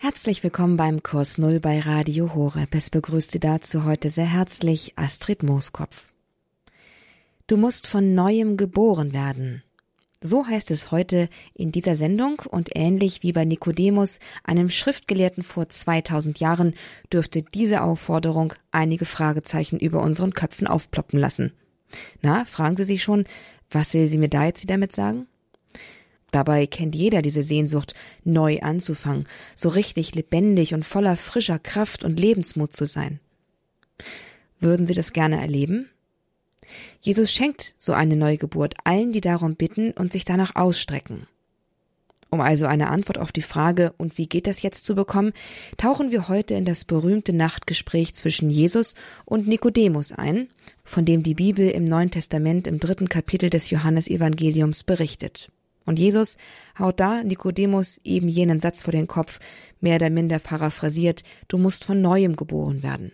Herzlich willkommen beim Kurs Null bei Radio Horeb. Es begrüßt Sie dazu heute sehr herzlich Astrid Mooskopf. Du musst von neuem geboren werden. So heißt es heute in dieser Sendung und ähnlich wie bei Nikodemus, einem Schriftgelehrten vor 2000 Jahren, dürfte diese Aufforderung einige Fragezeichen über unseren Köpfen aufploppen lassen. Na, fragen Sie sich schon, was will sie mir da jetzt wieder mit sagen? Dabei kennt jeder diese Sehnsucht, neu anzufangen, so richtig lebendig und voller frischer Kraft und Lebensmut zu sein. Würden Sie das gerne erleben? Jesus schenkt so eine Neugeburt allen, die darum bitten und sich danach ausstrecken. Um also eine Antwort auf die Frage, und wie geht das jetzt zu bekommen, tauchen wir heute in das berühmte Nachtgespräch zwischen Jesus und Nikodemus ein, von dem die Bibel im Neuen Testament im dritten Kapitel des Johannesevangeliums berichtet. Und Jesus haut da Nikodemus eben jenen Satz vor den Kopf, mehr oder minder paraphrasiert, du musst von neuem geboren werden.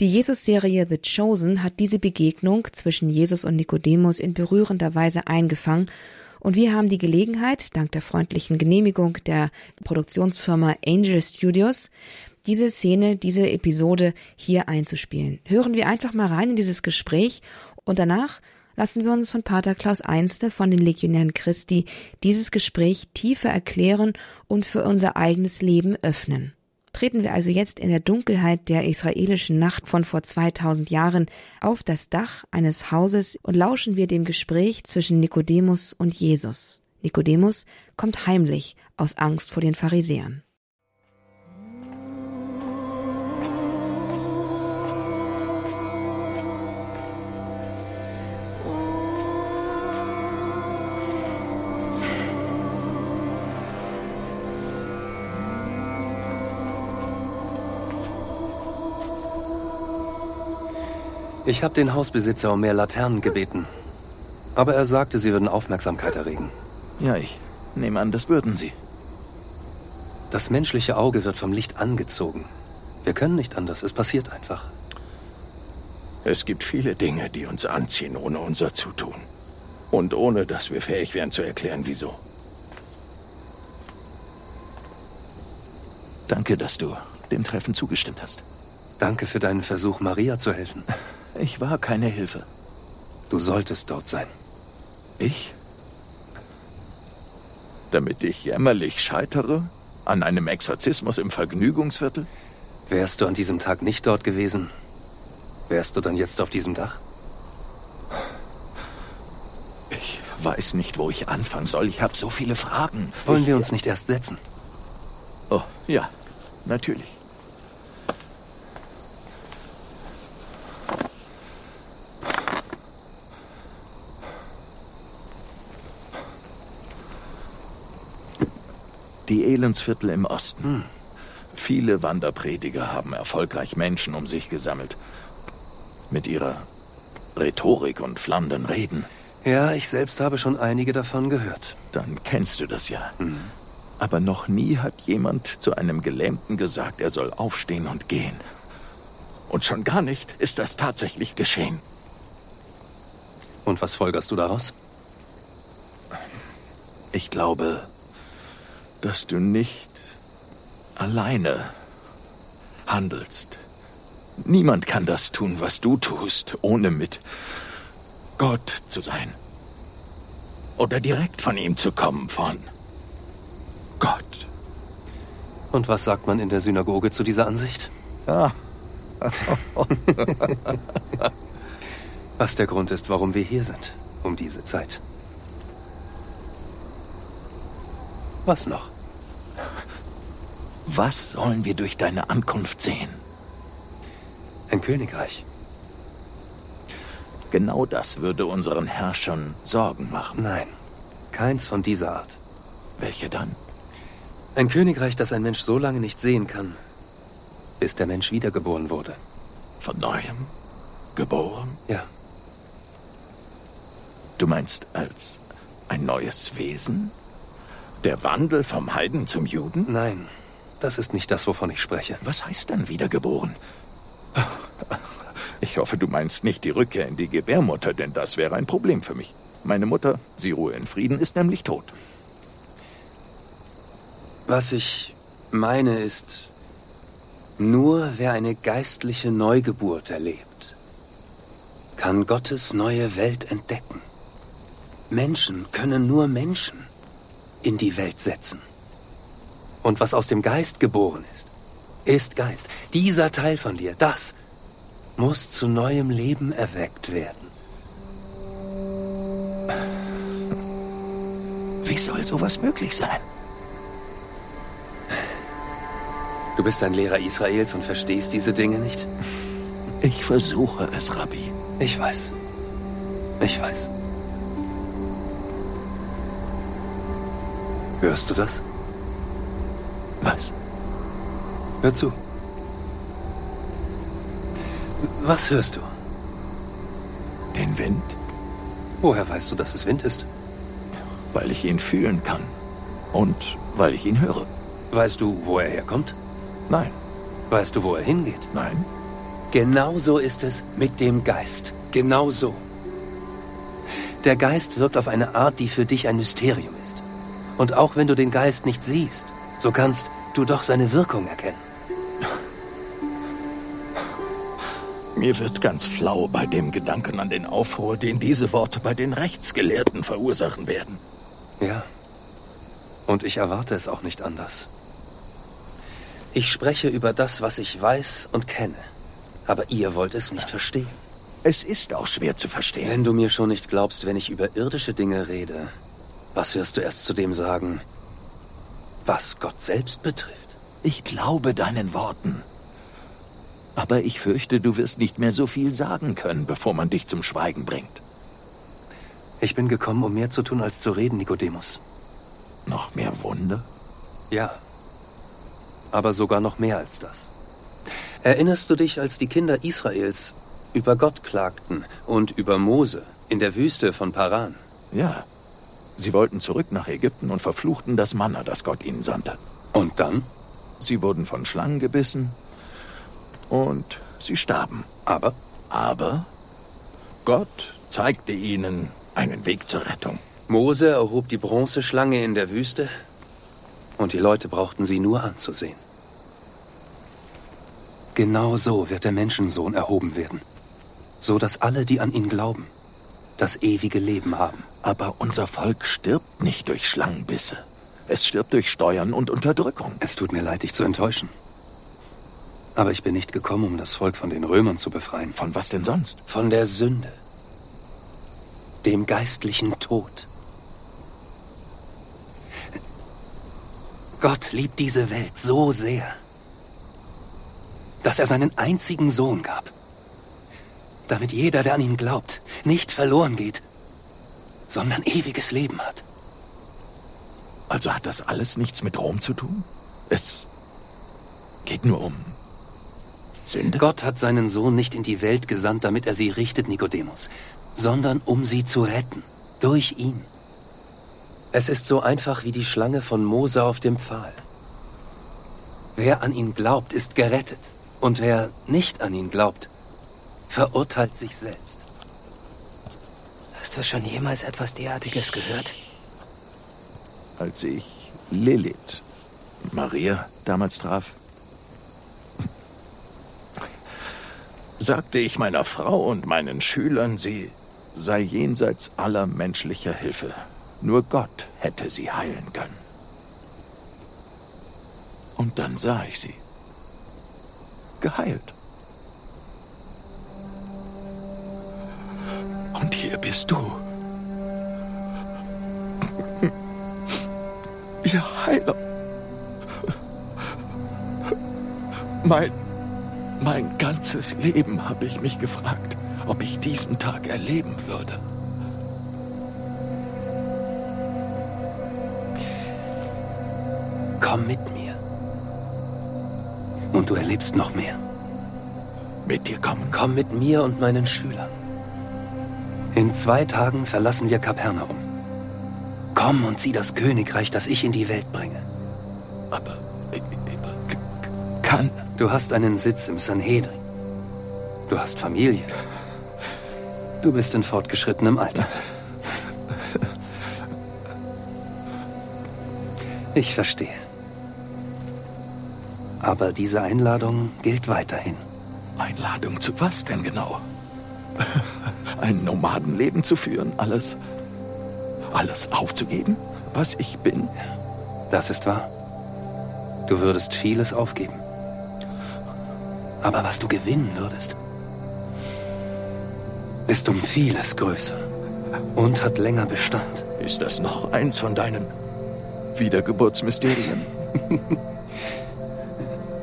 Die Jesus-Serie The Chosen hat diese Begegnung zwischen Jesus und Nikodemus in berührender Weise eingefangen und wir haben die Gelegenheit, dank der freundlichen Genehmigung der Produktionsfirma Angel Studios, diese Szene, diese Episode hier einzuspielen. Hören wir einfach mal rein in dieses Gespräch und danach lassen wir uns von Pater Klaus Einste von den Legionären Christi dieses Gespräch tiefer erklären und für unser eigenes Leben öffnen. Treten wir also jetzt in der Dunkelheit der israelischen Nacht von vor 2000 Jahren auf das Dach eines Hauses und lauschen wir dem Gespräch zwischen Nikodemus und Jesus. Nikodemus kommt heimlich aus Angst vor den Pharisäern. Ich habe den Hausbesitzer um mehr Laternen gebeten. Aber er sagte, sie würden Aufmerksamkeit erregen. Ja, ich nehme an, das würden sie. Das menschliche Auge wird vom Licht angezogen. Wir können nicht anders, es passiert einfach. Es gibt viele Dinge, die uns anziehen ohne unser Zutun. Und ohne dass wir fähig wären zu erklären, wieso. Danke, dass du dem Treffen zugestimmt hast. Danke für deinen Versuch, Maria zu helfen. Ich war keine Hilfe. Du solltest dort sein. Ich? Damit ich jämmerlich scheitere? An einem Exorzismus im Vergnügungsviertel? Wärst du an diesem Tag nicht dort gewesen, wärst du dann jetzt auf diesem Dach? Ich weiß nicht, wo ich anfangen soll. Ich habe so viele Fragen. Wollen ich... wir uns nicht erst setzen? Oh, ja, natürlich. Die Elendsviertel im Osten. Hm. Viele Wanderprediger haben erfolgreich Menschen um sich gesammelt. Mit ihrer Rhetorik und flammenden Reden. Ja, ich selbst habe schon einige davon gehört. Dann kennst du das ja. Hm. Aber noch nie hat jemand zu einem Gelähmten gesagt, er soll aufstehen und gehen. Und schon gar nicht ist das tatsächlich geschehen. Und was folgerst du daraus? Ich glaube, dass du nicht alleine handelst. Niemand kann das tun, was du tust, ohne mit Gott zu sein. Oder direkt von ihm zu kommen, von Gott. Und was sagt man in der Synagoge zu dieser Ansicht? Ah. was der Grund ist, warum wir hier sind, um diese Zeit. Was noch? Was sollen wir durch deine Ankunft sehen? Ein Königreich. Genau das würde unseren Herrschern Sorgen machen. Nein, keins von dieser Art. Welche dann? Ein Königreich, das ein Mensch so lange nicht sehen kann, bis der Mensch wiedergeboren wurde. Von neuem? Geboren? Ja. Du meinst als ein neues Wesen? Der Wandel vom Heiden zum Juden? Nein, das ist nicht das, wovon ich spreche. Was heißt denn wiedergeboren? Ich hoffe, du meinst nicht die Rückkehr in die Gebärmutter, denn das wäre ein Problem für mich. Meine Mutter, sie ruhe in Frieden, ist nämlich tot. Was ich Meine ist, nur wer eine geistliche Neugeburt erlebt, kann Gottes neue Welt entdecken. Menschen können nur Menschen in die Welt setzen. Und was aus dem Geist geboren ist, ist Geist. Dieser Teil von dir, das muss zu neuem Leben erweckt werden. Wie soll sowas möglich sein? Du bist ein Lehrer Israels und verstehst diese Dinge nicht? Ich versuche es, Rabbi. Ich weiß. Ich weiß. Hörst du das? Was? Hör zu. Was hörst du? Den Wind? Woher weißt du, dass es Wind ist? Weil ich ihn fühlen kann. Und weil ich ihn höre. Weißt du, wo er herkommt? Nein. Weißt du, wo er hingeht? Nein. Genauso ist es mit dem Geist. Genauso. Der Geist wirkt auf eine Art, die für dich ein Mysterium ist. Und auch wenn du den Geist nicht siehst, so kannst du doch seine Wirkung erkennen. Mir wird ganz flau bei dem Gedanken an den Aufruhr, den diese Worte bei den Rechtsgelehrten verursachen werden. Ja. Und ich erwarte es auch nicht anders. Ich spreche über das, was ich weiß und kenne. Aber ihr wollt es nicht verstehen. Es ist auch schwer zu verstehen. Wenn du mir schon nicht glaubst, wenn ich über irdische Dinge rede, was wirst du erst zu dem sagen, was Gott selbst betrifft? Ich glaube deinen Worten. Aber ich fürchte, du wirst nicht mehr so viel sagen können, bevor man dich zum Schweigen bringt. Ich bin gekommen, um mehr zu tun als zu reden, Nikodemus. Noch mehr Wunder? Ja. Aber sogar noch mehr als das. Erinnerst du dich, als die Kinder Israels über Gott klagten und über Mose in der Wüste von Paran? Ja. Sie wollten zurück nach Ägypten und verfluchten das Manna, das Gott ihnen sandte. Und dann? Sie wurden von Schlangen gebissen und sie starben. Aber? Aber Gott zeigte ihnen einen Weg zur Rettung. Mose erhob die Bronzeschlange in der Wüste und die Leute brauchten sie nur anzusehen. Genau so wird der Menschensohn erhoben werden, so dass alle, die an ihn glauben, das ewige Leben haben. Aber unser Volk stirbt nicht durch Schlangenbisse. Es stirbt durch Steuern und Unterdrückung. Es tut mir leid, dich zu enttäuschen. Aber ich bin nicht gekommen, um das Volk von den Römern zu befreien. Von was denn sonst? Von der Sünde. Dem geistlichen Tod. Gott liebt diese Welt so sehr, dass er seinen einzigen Sohn gab, damit jeder, der an ihn glaubt, nicht verloren geht, sondern ewiges Leben hat. Also hat das alles nichts mit Rom zu tun? Es geht nur um Sünde? Gott hat seinen Sohn nicht in die Welt gesandt, damit er sie richtet, Nikodemus, sondern um sie zu retten. Durch ihn. Es ist so einfach wie die Schlange von Mose auf dem Pfahl. Wer an ihn glaubt, ist gerettet. Und wer nicht an ihn glaubt, verurteilt sich selbst. Hast du schon jemals etwas derartiges gehört? Als ich Lilith, Maria, damals traf, sagte ich meiner Frau und meinen Schülern, sie sei jenseits aller menschlicher Hilfe. Nur Gott hätte sie heilen können. Und dann sah ich sie. Geheilt. Und hier bist du. Ihr Heiler. Mein mein ganzes Leben habe ich mich gefragt, ob ich diesen Tag erleben würde. Komm mit mir. Und du erlebst noch mehr. Mit dir kommen? Komm mit mir und meinen Schülern. In zwei Tagen verlassen wir Kapernaum. Komm und sieh das Königreich, das ich in die Welt bringe. Aber ich, ich, kann Du hast einen Sitz im Sanhedrin. Du hast Familie. Du bist in fortgeschrittenem Alter. Ich verstehe. Aber diese Einladung gilt weiterhin. Einladung zu was denn genau? Ein Nomadenleben zu führen, alles, alles aufzugeben, was ich bin? Das ist wahr. Du würdest vieles aufgeben. Aber was du gewinnen würdest, ist um vieles größer und hat länger Bestand. Ist das noch eins von deinen Wiedergeburtsmysterien?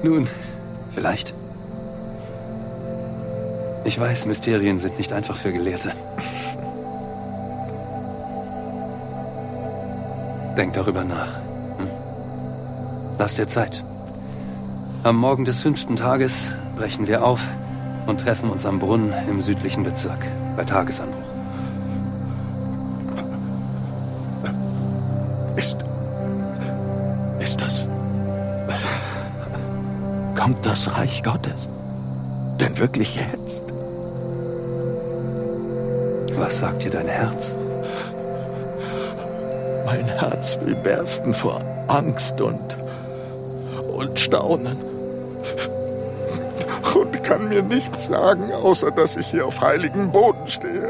Nun, vielleicht. Ich weiß, Mysterien sind nicht einfach für Gelehrte. Denk darüber nach. Hm? Lass dir Zeit. Am Morgen des fünften Tages brechen wir auf und treffen uns am Brunnen im südlichen Bezirk bei Tagesanbruch. Ist. Ist das. Kommt das Reich Gottes denn wirklich jetzt? Was sagt dir dein Herz? Mein Herz will bersten vor Angst und. und Staunen. Und kann mir nichts sagen, außer dass ich hier auf heiligen Boden stehe.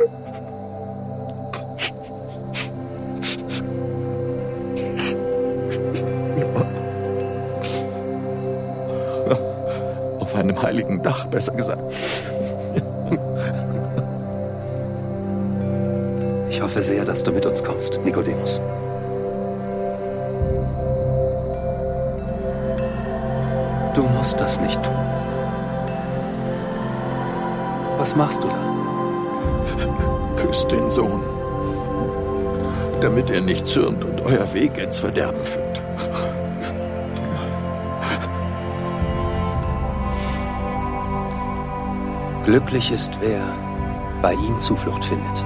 Auf einem heiligen Dach, besser gesagt. Sehr, dass du mit uns kommst, Nikodemus. Du musst das nicht tun. Was machst du da? Küsst den Sohn, damit er nicht zürnt und euer Weg ins Verderben führt. Glücklich ist, wer bei ihm Zuflucht findet.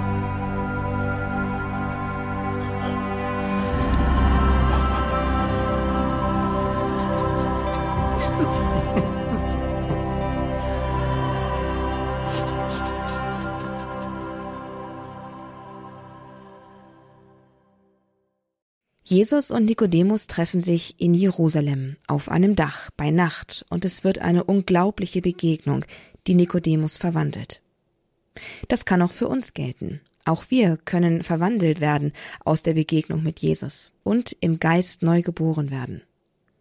Jesus und Nikodemus treffen sich in Jerusalem auf einem Dach bei Nacht und es wird eine unglaubliche Begegnung, die Nikodemus verwandelt. Das kann auch für uns gelten. Auch wir können verwandelt werden aus der Begegnung mit Jesus und im Geist neu geboren werden.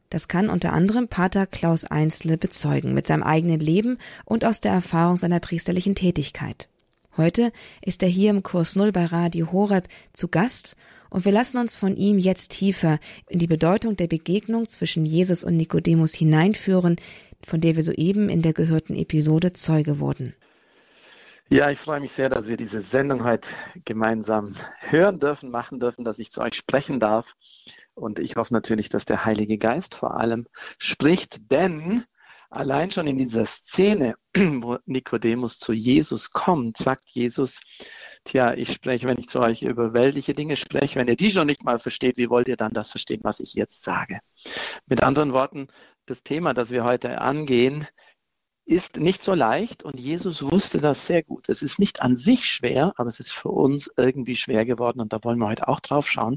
Das kann unter anderem Pater Klaus Einzle bezeugen mit seinem eigenen Leben und aus der Erfahrung seiner priesterlichen Tätigkeit. Heute ist er hier im Kurs Null bei Radio Horeb zu Gast und wir lassen uns von ihm jetzt tiefer in die Bedeutung der Begegnung zwischen Jesus und Nikodemus hineinführen, von der wir soeben in der gehörten Episode Zeuge wurden. Ja, ich freue mich sehr, dass wir diese Sendung heute gemeinsam hören dürfen, machen dürfen, dass ich zu euch sprechen darf. Und ich hoffe natürlich, dass der Heilige Geist vor allem spricht, denn allein schon in dieser Szene, wo Nikodemus zu Jesus kommt, sagt Jesus, tja, ich spreche, wenn ich zu euch über weltliche Dinge spreche, wenn ihr die schon nicht mal versteht, wie wollt ihr dann das verstehen, was ich jetzt sage? Mit anderen Worten, das Thema, das wir heute angehen, ist nicht so leicht und Jesus wusste das sehr gut. Es ist nicht an sich schwer, aber es ist für uns irgendwie schwer geworden und da wollen wir heute auch drauf schauen,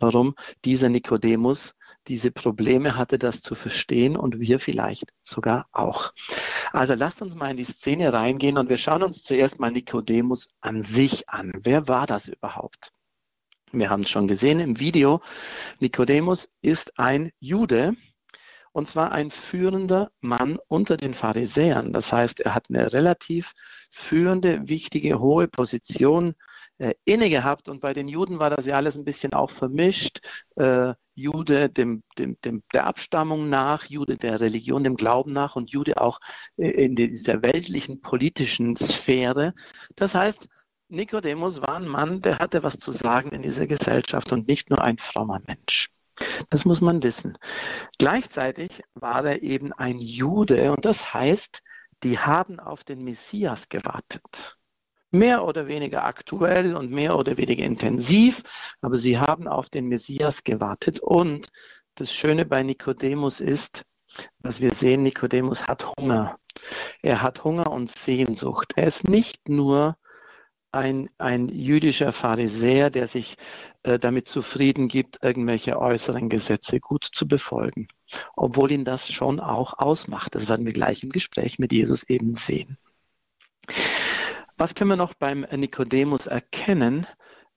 warum dieser Nikodemus diese Probleme hatte, das zu verstehen und wir vielleicht sogar auch. Also lasst uns mal in die Szene reingehen und wir schauen uns zuerst mal Nikodemus an sich an. Wer war das überhaupt? Wir haben es schon gesehen im Video. Nikodemus ist ein Jude, und zwar ein führender Mann unter den Pharisäern. Das heißt, er hat eine relativ führende, wichtige, hohe Position inne gehabt. Und bei den Juden war das ja alles ein bisschen auch vermischt. Äh, Jude dem, dem, dem, der Abstammung nach, Jude der Religion, dem Glauben nach und Jude auch äh, in dieser weltlichen politischen Sphäre. Das heißt, Nikodemus war ein Mann, der hatte was zu sagen in dieser Gesellschaft und nicht nur ein frommer Mensch. Das muss man wissen. Gleichzeitig war er eben ein Jude und das heißt, die haben auf den Messias gewartet. Mehr oder weniger aktuell und mehr oder weniger intensiv, aber sie haben auf den Messias gewartet. Und das Schöne bei Nikodemus ist, dass wir sehen, Nikodemus hat Hunger. Er hat Hunger und Sehnsucht. Er ist nicht nur ein, ein jüdischer Pharisäer, der sich äh, damit zufrieden gibt, irgendwelche äußeren Gesetze gut zu befolgen, obwohl ihn das schon auch ausmacht. Das werden wir gleich im Gespräch mit Jesus eben sehen. Was können wir noch beim Nikodemus erkennen?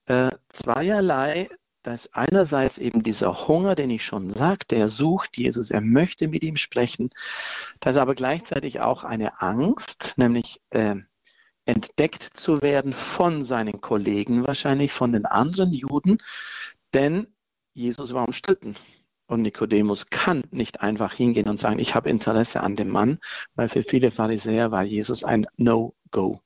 Äh, zweierlei. Da ist einerseits eben dieser Hunger, den ich schon sagte, er sucht Jesus, er möchte mit ihm sprechen. Da ist aber gleichzeitig auch eine Angst, nämlich äh, entdeckt zu werden von seinen Kollegen, wahrscheinlich von den anderen Juden, denn Jesus war umstritten. Und Nikodemus kann nicht einfach hingehen und sagen, ich habe Interesse an dem Mann, weil für viele Pharisäer war Jesus ein No-Go.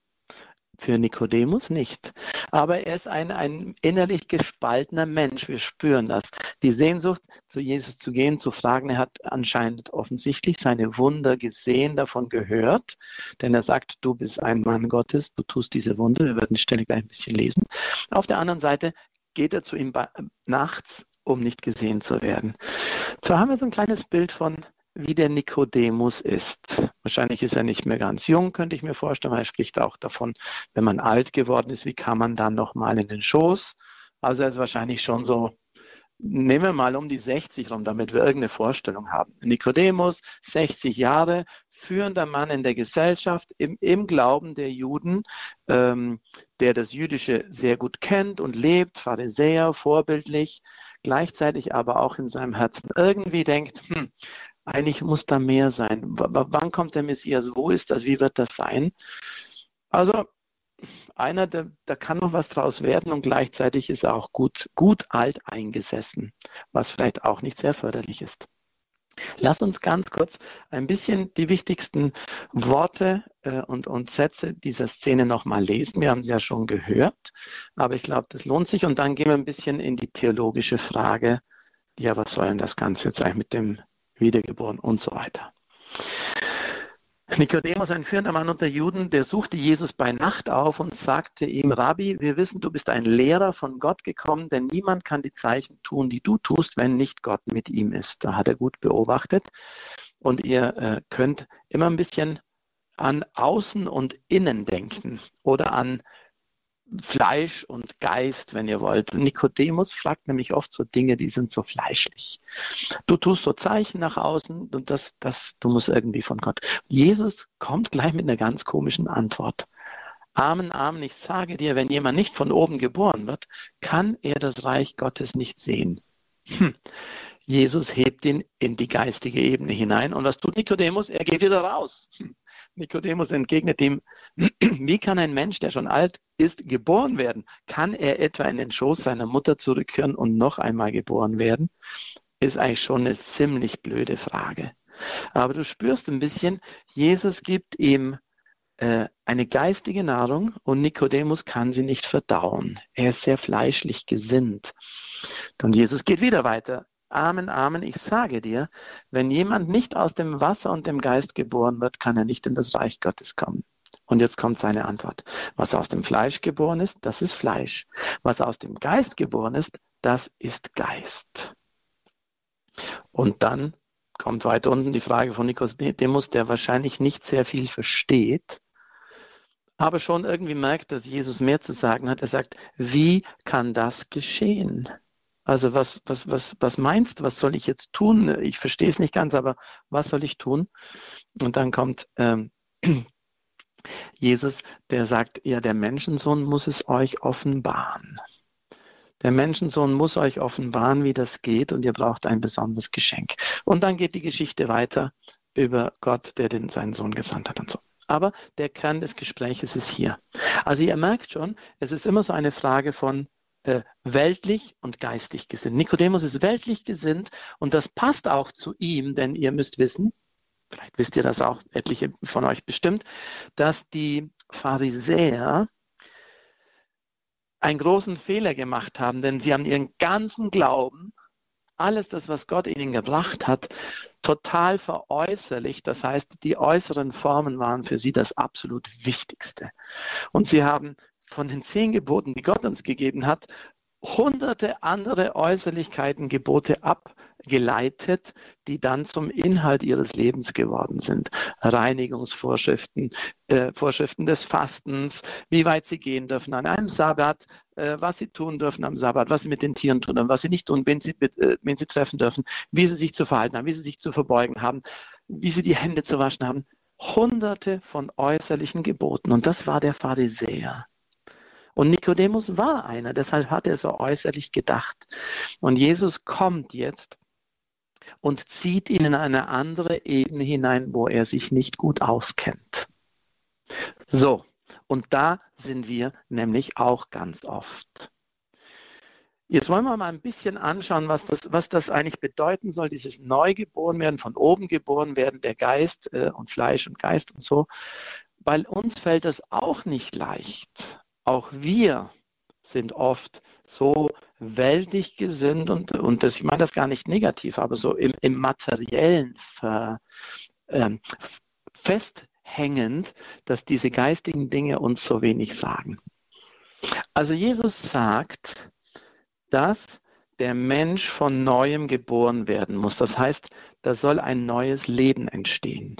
Für Nikodemus nicht. Aber er ist ein, ein innerlich gespaltener Mensch. Wir spüren das. Die Sehnsucht, zu Jesus zu gehen, zu fragen, er hat anscheinend offensichtlich seine Wunder gesehen, davon gehört. Denn er sagt, du bist ein Mann Gottes, du tust diese Wunder. Wir werden die Stelle gleich ein bisschen lesen. Auf der anderen Seite geht er zu ihm nachts, um nicht gesehen zu werden. So haben wir so ein kleines Bild von wie der Nikodemus ist. Wahrscheinlich ist er nicht mehr ganz jung, könnte ich mir vorstellen. Er spricht auch davon, wenn man alt geworden ist, wie kann man dann nochmal in den Schoß? Also er ist wahrscheinlich schon so, nehmen wir mal um die 60 rum, damit wir irgendeine Vorstellung haben. Nikodemus, 60 Jahre, führender Mann in der Gesellschaft, im, im Glauben der Juden, ähm, der das Jüdische sehr gut kennt und lebt, Pharisäer, vorbildlich, gleichzeitig aber auch in seinem Herzen irgendwie denkt, hm, eigentlich muss da mehr sein. W wann kommt der Messias? Wo ist das? Wie wird das sein? Also einer, der, da kann noch was draus werden und gleichzeitig ist er auch gut, gut alt eingesessen, was vielleicht auch nicht sehr förderlich ist. Lass uns ganz kurz ein bisschen die wichtigsten Worte äh, und, und Sätze dieser Szene nochmal lesen. Wir haben sie ja schon gehört, aber ich glaube, das lohnt sich. Und dann gehen wir ein bisschen in die theologische Frage, ja, was soll denn das Ganze jetzt eigentlich mit dem wiedergeboren und so weiter. Nikodemus, ein führender Mann unter Juden, der suchte Jesus bei Nacht auf und sagte ihm, Rabbi, wir wissen, du bist ein Lehrer von Gott gekommen, denn niemand kann die Zeichen tun, die du tust, wenn nicht Gott mit ihm ist. Da hat er gut beobachtet. Und ihr äh, könnt immer ein bisschen an Außen und Innen denken oder an Fleisch und Geist, wenn ihr wollt. Nikodemus fragt nämlich oft so Dinge, die sind so fleischlich. Du tust so Zeichen nach außen und das, das, du musst irgendwie von Gott. Jesus kommt gleich mit einer ganz komischen Antwort. Amen, Amen, ich sage dir, wenn jemand nicht von oben geboren wird, kann er das Reich Gottes nicht sehen. Hm. Jesus hebt ihn in die geistige Ebene hinein. Und was tut Nikodemus? Er geht wieder raus. Hm. Nikodemus entgegnet ihm, wie kann ein Mensch, der schon alt ist, geboren werden? Kann er etwa in den Schoß seiner Mutter zurückkehren und noch einmal geboren werden? Ist eigentlich schon eine ziemlich blöde Frage. Aber du spürst ein bisschen, Jesus gibt ihm äh, eine geistige Nahrung und Nikodemus kann sie nicht verdauen. Er ist sehr fleischlich gesinnt. Und Jesus geht wieder weiter. Amen, Amen, ich sage dir, wenn jemand nicht aus dem Wasser und dem Geist geboren wird, kann er nicht in das Reich Gottes kommen. Und jetzt kommt seine Antwort. Was aus dem Fleisch geboren ist, das ist Fleisch. Was aus dem Geist geboren ist, das ist Geist. Und dann kommt weiter unten die Frage von Nikodemus, der wahrscheinlich nicht sehr viel versteht, aber schon irgendwie merkt, dass Jesus mehr zu sagen hat. Er sagt, wie kann das geschehen? Also was, was, was, was meinst du, was soll ich jetzt tun? Ich verstehe es nicht ganz, aber was soll ich tun? Und dann kommt ähm, Jesus, der sagt, ja, der Menschensohn muss es euch offenbaren. Der Menschensohn muss euch offenbaren, wie das geht und ihr braucht ein besonderes Geschenk. Und dann geht die Geschichte weiter über Gott, der den, seinen Sohn gesandt hat und so. Aber der Kern des Gesprächs ist hier. Also ihr merkt schon, es ist immer so eine Frage von, äh, weltlich und geistig gesinnt. Nikodemus ist weltlich gesinnt und das passt auch zu ihm, denn ihr müsst wissen, vielleicht wisst ihr das auch, etliche von euch bestimmt, dass die Pharisäer einen großen Fehler gemacht haben, denn sie haben ihren ganzen Glauben, alles das, was Gott ihnen gebracht hat, total veräußerlicht. Das heißt, die äußeren Formen waren für sie das absolut Wichtigste. Und sie haben von den zehn Geboten, die Gott uns gegeben hat, hunderte andere Äußerlichkeiten, Gebote ab, geleitet, die dann zum Inhalt ihres Lebens geworden sind. Reinigungsvorschriften, äh, Vorschriften des Fastens, wie weit sie gehen dürfen an einem Sabbat, äh, was sie tun dürfen am Sabbat, was sie mit den Tieren tun und was sie nicht tun, wen sie, äh, wen sie treffen dürfen, wie sie sich zu verhalten haben, wie sie sich zu verbeugen haben, wie sie die Hände zu waschen haben. Hunderte von äußerlichen Geboten. Und das war der Pharisäer. Und Nikodemus war einer, deshalb hat er so äußerlich gedacht. Und Jesus kommt jetzt und zieht ihn in eine andere Ebene hinein, wo er sich nicht gut auskennt. So, und da sind wir nämlich auch ganz oft. Jetzt wollen wir mal ein bisschen anschauen, was das, was das eigentlich bedeuten soll, dieses Neugeboren werden, von oben geboren werden, der Geist äh, und Fleisch und Geist und so. Weil uns fällt das auch nicht leicht. Auch wir sind oft so weltlich gesinnt und, und das, ich meine das gar nicht negativ, aber so im, im materiellen ver, ähm, festhängend, dass diese geistigen Dinge uns so wenig sagen. Also Jesus sagt, dass der Mensch von neuem geboren werden muss. Das heißt, da soll ein neues Leben entstehen.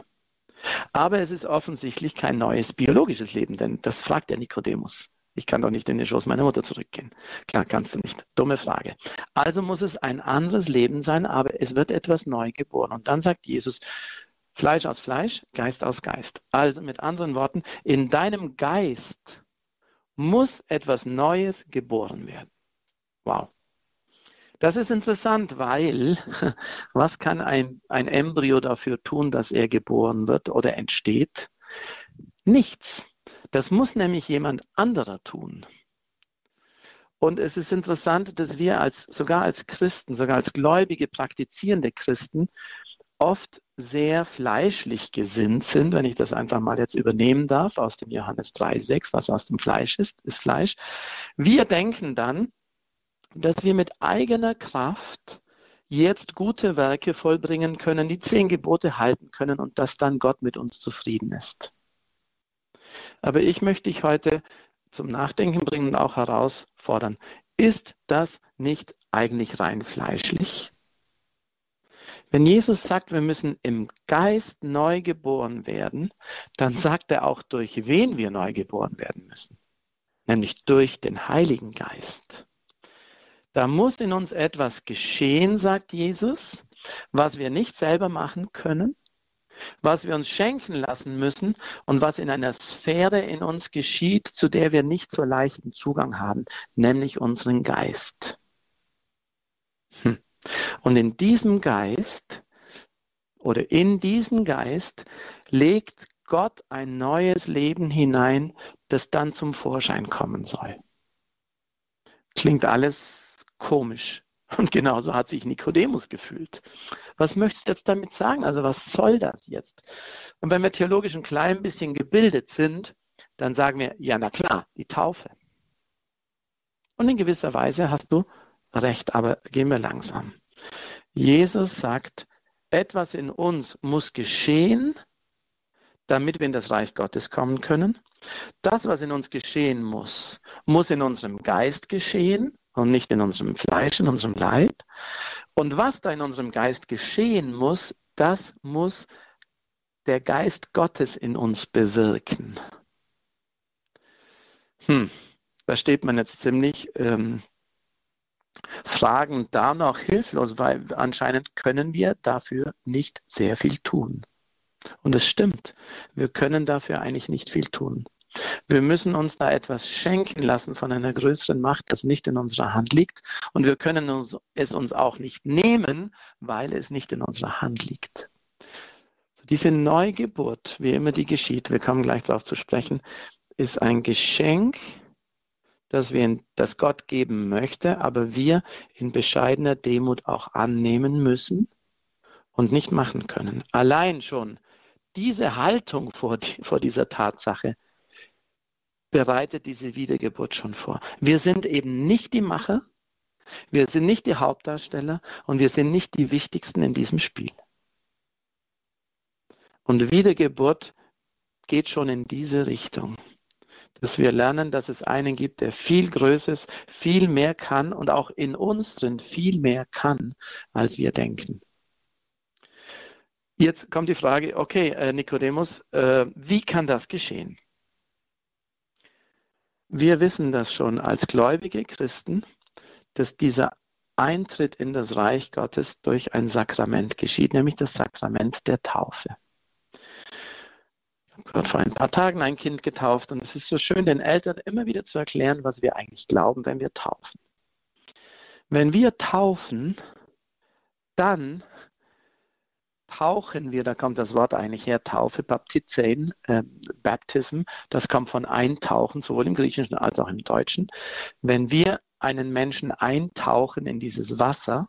Aber es ist offensichtlich kein neues biologisches Leben, denn das fragt der Nikodemus. Ich kann doch nicht in den Schoß meiner Mutter zurückgehen. Klar, kannst du nicht. Dumme Frage. Also muss es ein anderes Leben sein, aber es wird etwas neu geboren. Und dann sagt Jesus, Fleisch aus Fleisch, Geist aus Geist. Also mit anderen Worten, in deinem Geist muss etwas Neues geboren werden. Wow. Das ist interessant, weil was kann ein, ein Embryo dafür tun, dass er geboren wird oder entsteht? Nichts. Das muss nämlich jemand anderer tun. Und es ist interessant, dass wir als, sogar als Christen, sogar als gläubige, praktizierende Christen, oft sehr fleischlich gesinnt sind, wenn ich das einfach mal jetzt übernehmen darf, aus dem Johannes 3,6, was aus dem Fleisch ist, ist Fleisch. Wir denken dann, dass wir mit eigener Kraft jetzt gute Werke vollbringen können, die zehn Gebote halten können und dass dann Gott mit uns zufrieden ist. Aber ich möchte dich heute zum Nachdenken bringen und auch herausfordern. Ist das nicht eigentlich rein fleischlich? Wenn Jesus sagt, wir müssen im Geist neu geboren werden, dann sagt er auch, durch wen wir neu geboren werden müssen. Nämlich durch den Heiligen Geist. Da muss in uns etwas geschehen, sagt Jesus, was wir nicht selber machen können, was wir uns schenken lassen müssen und was in einer Sphäre in uns geschieht, zu der wir nicht so leichten Zugang haben, nämlich unseren Geist. Hm. Und in diesem Geist oder in diesen Geist legt Gott ein neues Leben hinein, das dann zum Vorschein kommen soll. Klingt alles komisch. Und genauso hat sich Nikodemus gefühlt. Was möchtest du jetzt damit sagen? Also was soll das jetzt? Und wenn wir theologisch ein klein bisschen gebildet sind, dann sagen wir, ja, na klar, die Taufe. Und in gewisser Weise hast du recht, aber gehen wir langsam. Jesus sagt, etwas in uns muss geschehen, damit wir in das Reich Gottes kommen können. Das, was in uns geschehen muss, muss in unserem Geist geschehen und nicht in unserem Fleisch, in unserem Leib. Und was da in unserem Geist geschehen muss, das muss der Geist Gottes in uns bewirken. Hm, da steht man jetzt ziemlich ähm, fragend da noch hilflos, weil anscheinend können wir dafür nicht sehr viel tun. Und es stimmt, wir können dafür eigentlich nicht viel tun. Wir müssen uns da etwas schenken lassen von einer größeren Macht, das nicht in unserer Hand liegt. Und wir können uns, es uns auch nicht nehmen, weil es nicht in unserer Hand liegt. Diese Neugeburt, wie immer die geschieht, wir kommen gleich darauf zu sprechen, ist ein Geschenk, das, wir, das Gott geben möchte, aber wir in bescheidener Demut auch annehmen müssen und nicht machen können. Allein schon diese Haltung vor, vor dieser Tatsache bereitet diese Wiedergeburt schon vor. Wir sind eben nicht die Macher, wir sind nicht die Hauptdarsteller und wir sind nicht die Wichtigsten in diesem Spiel. Und Wiedergeburt geht schon in diese Richtung. dass wir lernen, dass es einen gibt, der viel Größeres, viel mehr kann und auch in uns drin viel mehr kann, als wir denken. Jetzt kommt die Frage, okay, äh, Nikodemus, äh, wie kann das geschehen? Wir wissen das schon als gläubige Christen, dass dieser Eintritt in das Reich Gottes durch ein Sakrament geschieht, nämlich das Sakrament der Taufe. Ich habe gerade vor ein paar Tagen ein Kind getauft und es ist so schön, den Eltern immer wieder zu erklären, was wir eigentlich glauben, wenn wir taufen. Wenn wir taufen, dann tauchen wir, da kommt das Wort eigentlich her, Taufe, Baptizein, äh, Baptism, das kommt von Eintauchen, sowohl im Griechischen als auch im Deutschen. Wenn wir einen Menschen eintauchen in dieses Wasser,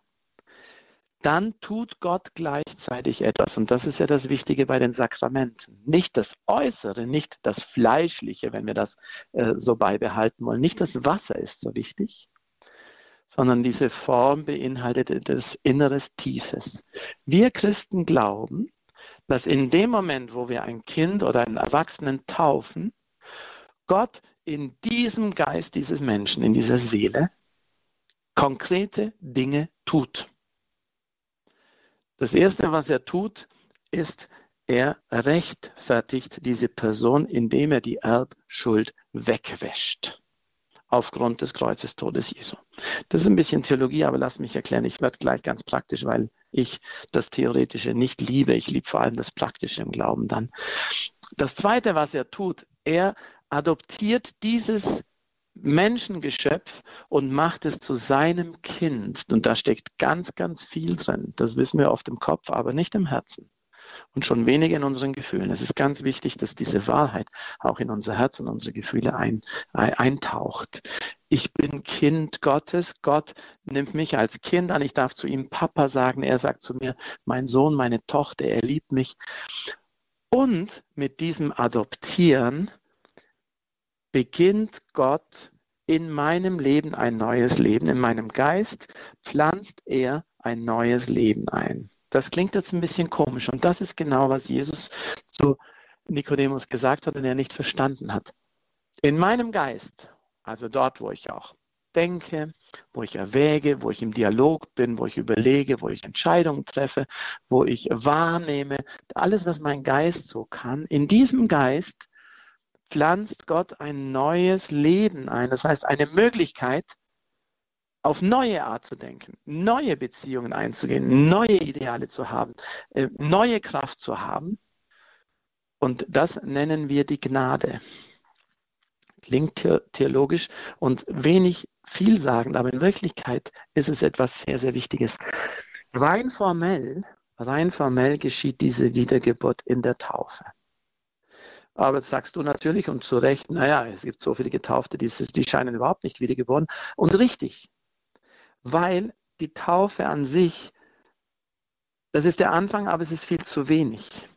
dann tut Gott gleichzeitig etwas. Und das ist ja das Wichtige bei den Sakramenten. Nicht das Äußere, nicht das Fleischliche, wenn wir das äh, so beibehalten wollen. Nicht das Wasser ist so wichtig, sondern diese Form beinhaltet etwas Inneres Tiefes. Wir Christen glauben, dass in dem Moment, wo wir ein Kind oder einen Erwachsenen taufen, Gott in diesem Geist dieses Menschen, in dieser Seele, konkrete Dinge tut. Das Erste, was er tut, ist, er rechtfertigt diese Person, indem er die Erbschuld wegwäscht aufgrund des Kreuzestodes Jesu. Das ist ein bisschen Theologie, aber lass mich erklären. Ich werde gleich ganz praktisch, weil ich das Theoretische nicht liebe. Ich liebe vor allem das Praktische im Glauben dann. Das Zweite, was er tut, er adoptiert dieses Menschengeschöpf und macht es zu seinem Kind. Und da steckt ganz, ganz viel drin. Das wissen wir oft im Kopf, aber nicht im Herzen und schon weniger in unseren Gefühlen. Es ist ganz wichtig, dass diese Wahrheit auch in unser Herz und unsere Gefühle ein, eintaucht. Ich bin Kind Gottes. Gott nimmt mich als Kind an. Ich darf zu ihm Papa sagen. Er sagt zu mir, mein Sohn, meine Tochter, er liebt mich. Und mit diesem Adoptieren beginnt Gott in meinem Leben ein neues Leben. In meinem Geist pflanzt er ein neues Leben ein. Das klingt jetzt ein bisschen komisch und das ist genau, was Jesus zu Nikodemus gesagt hat und er nicht verstanden hat. In meinem Geist, also dort, wo ich auch denke, wo ich erwäge, wo ich im Dialog bin, wo ich überlege, wo ich Entscheidungen treffe, wo ich wahrnehme, alles, was mein Geist so kann, in diesem Geist pflanzt Gott ein neues Leben ein. Das heißt, eine Möglichkeit, auf neue Art zu denken, neue Beziehungen einzugehen, neue Ideale zu haben, äh, neue Kraft zu haben. Und das nennen wir die Gnade. Klingt theologisch und wenig vielsagend, aber in Wirklichkeit ist es etwas sehr, sehr Wichtiges. Rein formell, rein formell geschieht diese Wiedergeburt in der Taufe. Aber sagst du natürlich und zu Recht, naja, es gibt so viele Getaufte, die, die scheinen überhaupt nicht wiedergeboren. Und richtig, weil die Taufe an sich, das ist der Anfang, aber es ist viel zu wenig.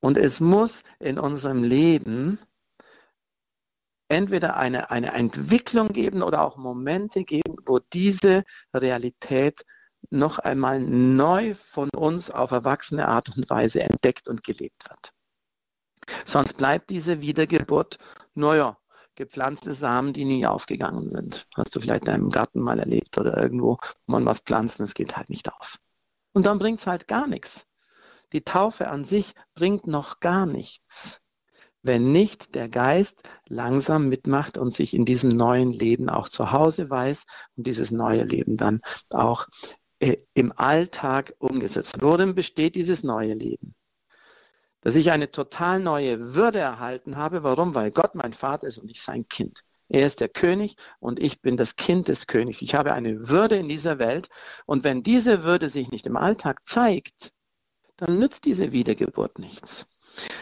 Und es muss in unserem Leben entweder eine, eine Entwicklung geben oder auch Momente geben, wo diese Realität noch einmal neu von uns auf erwachsene Art und Weise entdeckt und gelebt wird. Sonst bleibt diese Wiedergeburt, naja, gepflanzte Samen, die nie aufgegangen sind. Hast du vielleicht in deinem Garten mal erlebt oder irgendwo, wo man was pflanzt und es geht halt nicht auf. Und dann bringt es halt gar nichts. Die Taufe an sich bringt noch gar nichts, wenn nicht der Geist langsam mitmacht und sich in diesem neuen Leben auch zu Hause weiß und dieses neue Leben dann auch äh, im Alltag umgesetzt. Worin besteht dieses neue Leben? Dass ich eine total neue Würde erhalten habe. Warum? Weil Gott mein Vater ist und ich sein Kind. Er ist der König und ich bin das Kind des Königs. Ich habe eine Würde in dieser Welt und wenn diese Würde sich nicht im Alltag zeigt, dann nützt diese Wiedergeburt nichts.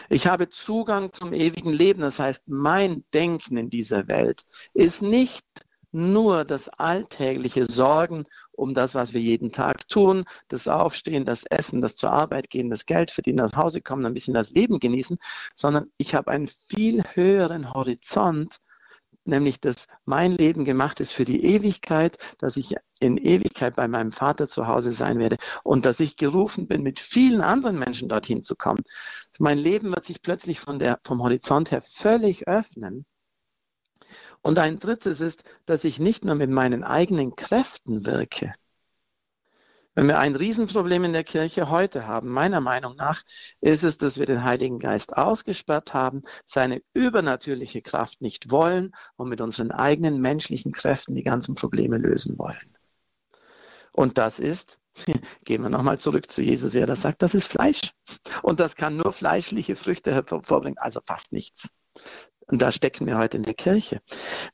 Ich habe Zugang zum ewigen Leben. Das heißt, mein Denken in dieser Welt ist nicht nur das alltägliche Sorgen um das, was wir jeden Tag tun, das Aufstehen, das Essen, das zur Arbeit gehen, das Geld verdienen, nach Hause kommen, ein bisschen das Leben genießen, sondern ich habe einen viel höheren Horizont, nämlich dass mein Leben gemacht ist für die Ewigkeit, dass ich in Ewigkeit bei meinem Vater zu Hause sein werde und dass ich gerufen bin, mit vielen anderen Menschen dorthin zu kommen. Mein Leben wird sich plötzlich der, vom Horizont her völlig öffnen Und ein drittes ist, dass ich nicht nur mit meinen eigenen Kräften wirke. Wenn wir ein Riesenproblem in der Kirche heute haben, meiner Meinung nach, ist es, dass wir den Heiligen Geist ausgesperrt haben, seine übernatürliche Kraft nicht wollen und mit unseren eigenen menschlichen Kräften die ganzen Probleme lösen wollen. Und das ist, gehen wir nochmal zurück zu Jesus, wer das sagt, das ist Fleisch. Und das kann nur fleischliche Früchte hervorbringen, also fast nichts. Und da stecken wir heute in der Kirche.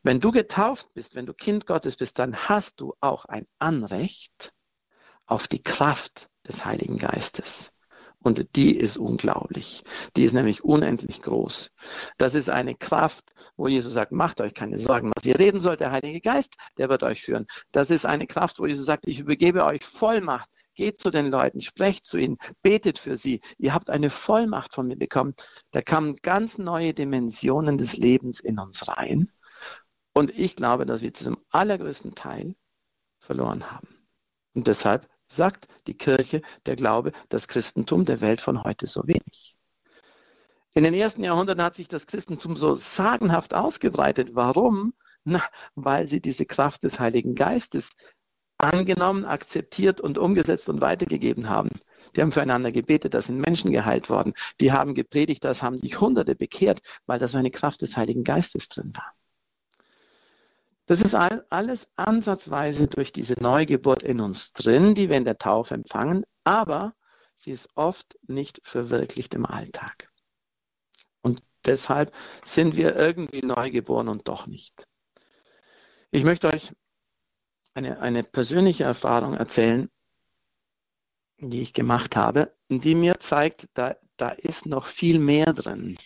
Wenn du getauft bist, wenn du Kind Gottes bist, dann hast du auch ein Anrecht auf die Kraft des Heiligen Geistes. Und die ist unglaublich. Die ist nämlich unendlich groß. Das ist eine Kraft, wo Jesus sagt, macht euch keine Sorgen, was ihr reden sollt. Der Heilige Geist, der wird euch führen. Das ist eine Kraft, wo Jesus sagt, ich übergebe euch Vollmacht. Geht zu den Leuten, sprecht zu ihnen, betet für sie. Ihr habt eine Vollmacht von mir bekommen. Da kamen ganz neue Dimensionen des Lebens in uns rein. Und ich glaube, dass wir zum allergrößten Teil verloren haben. Und deshalb sagt die Kirche, der Glaube, das Christentum der Welt von heute so wenig. In den ersten Jahrhunderten hat sich das Christentum so sagenhaft ausgebreitet. Warum? Na, weil sie diese Kraft des Heiligen Geistes angenommen, akzeptiert und umgesetzt und weitergegeben haben. Die haben füreinander gebetet, da sind Menschen geheilt worden. Die haben gepredigt, das haben sich Hunderte bekehrt, weil da so eine Kraft des Heiligen Geistes drin war. Das ist alles ansatzweise durch diese Neugeburt in uns drin, die wir in der Taufe empfangen, aber sie ist oft nicht verwirklicht im Alltag. Und deshalb sind wir irgendwie neugeboren und doch nicht. Ich möchte euch eine, eine persönliche Erfahrung erzählen, die ich gemacht habe, die mir zeigt, da, da ist noch viel mehr drin.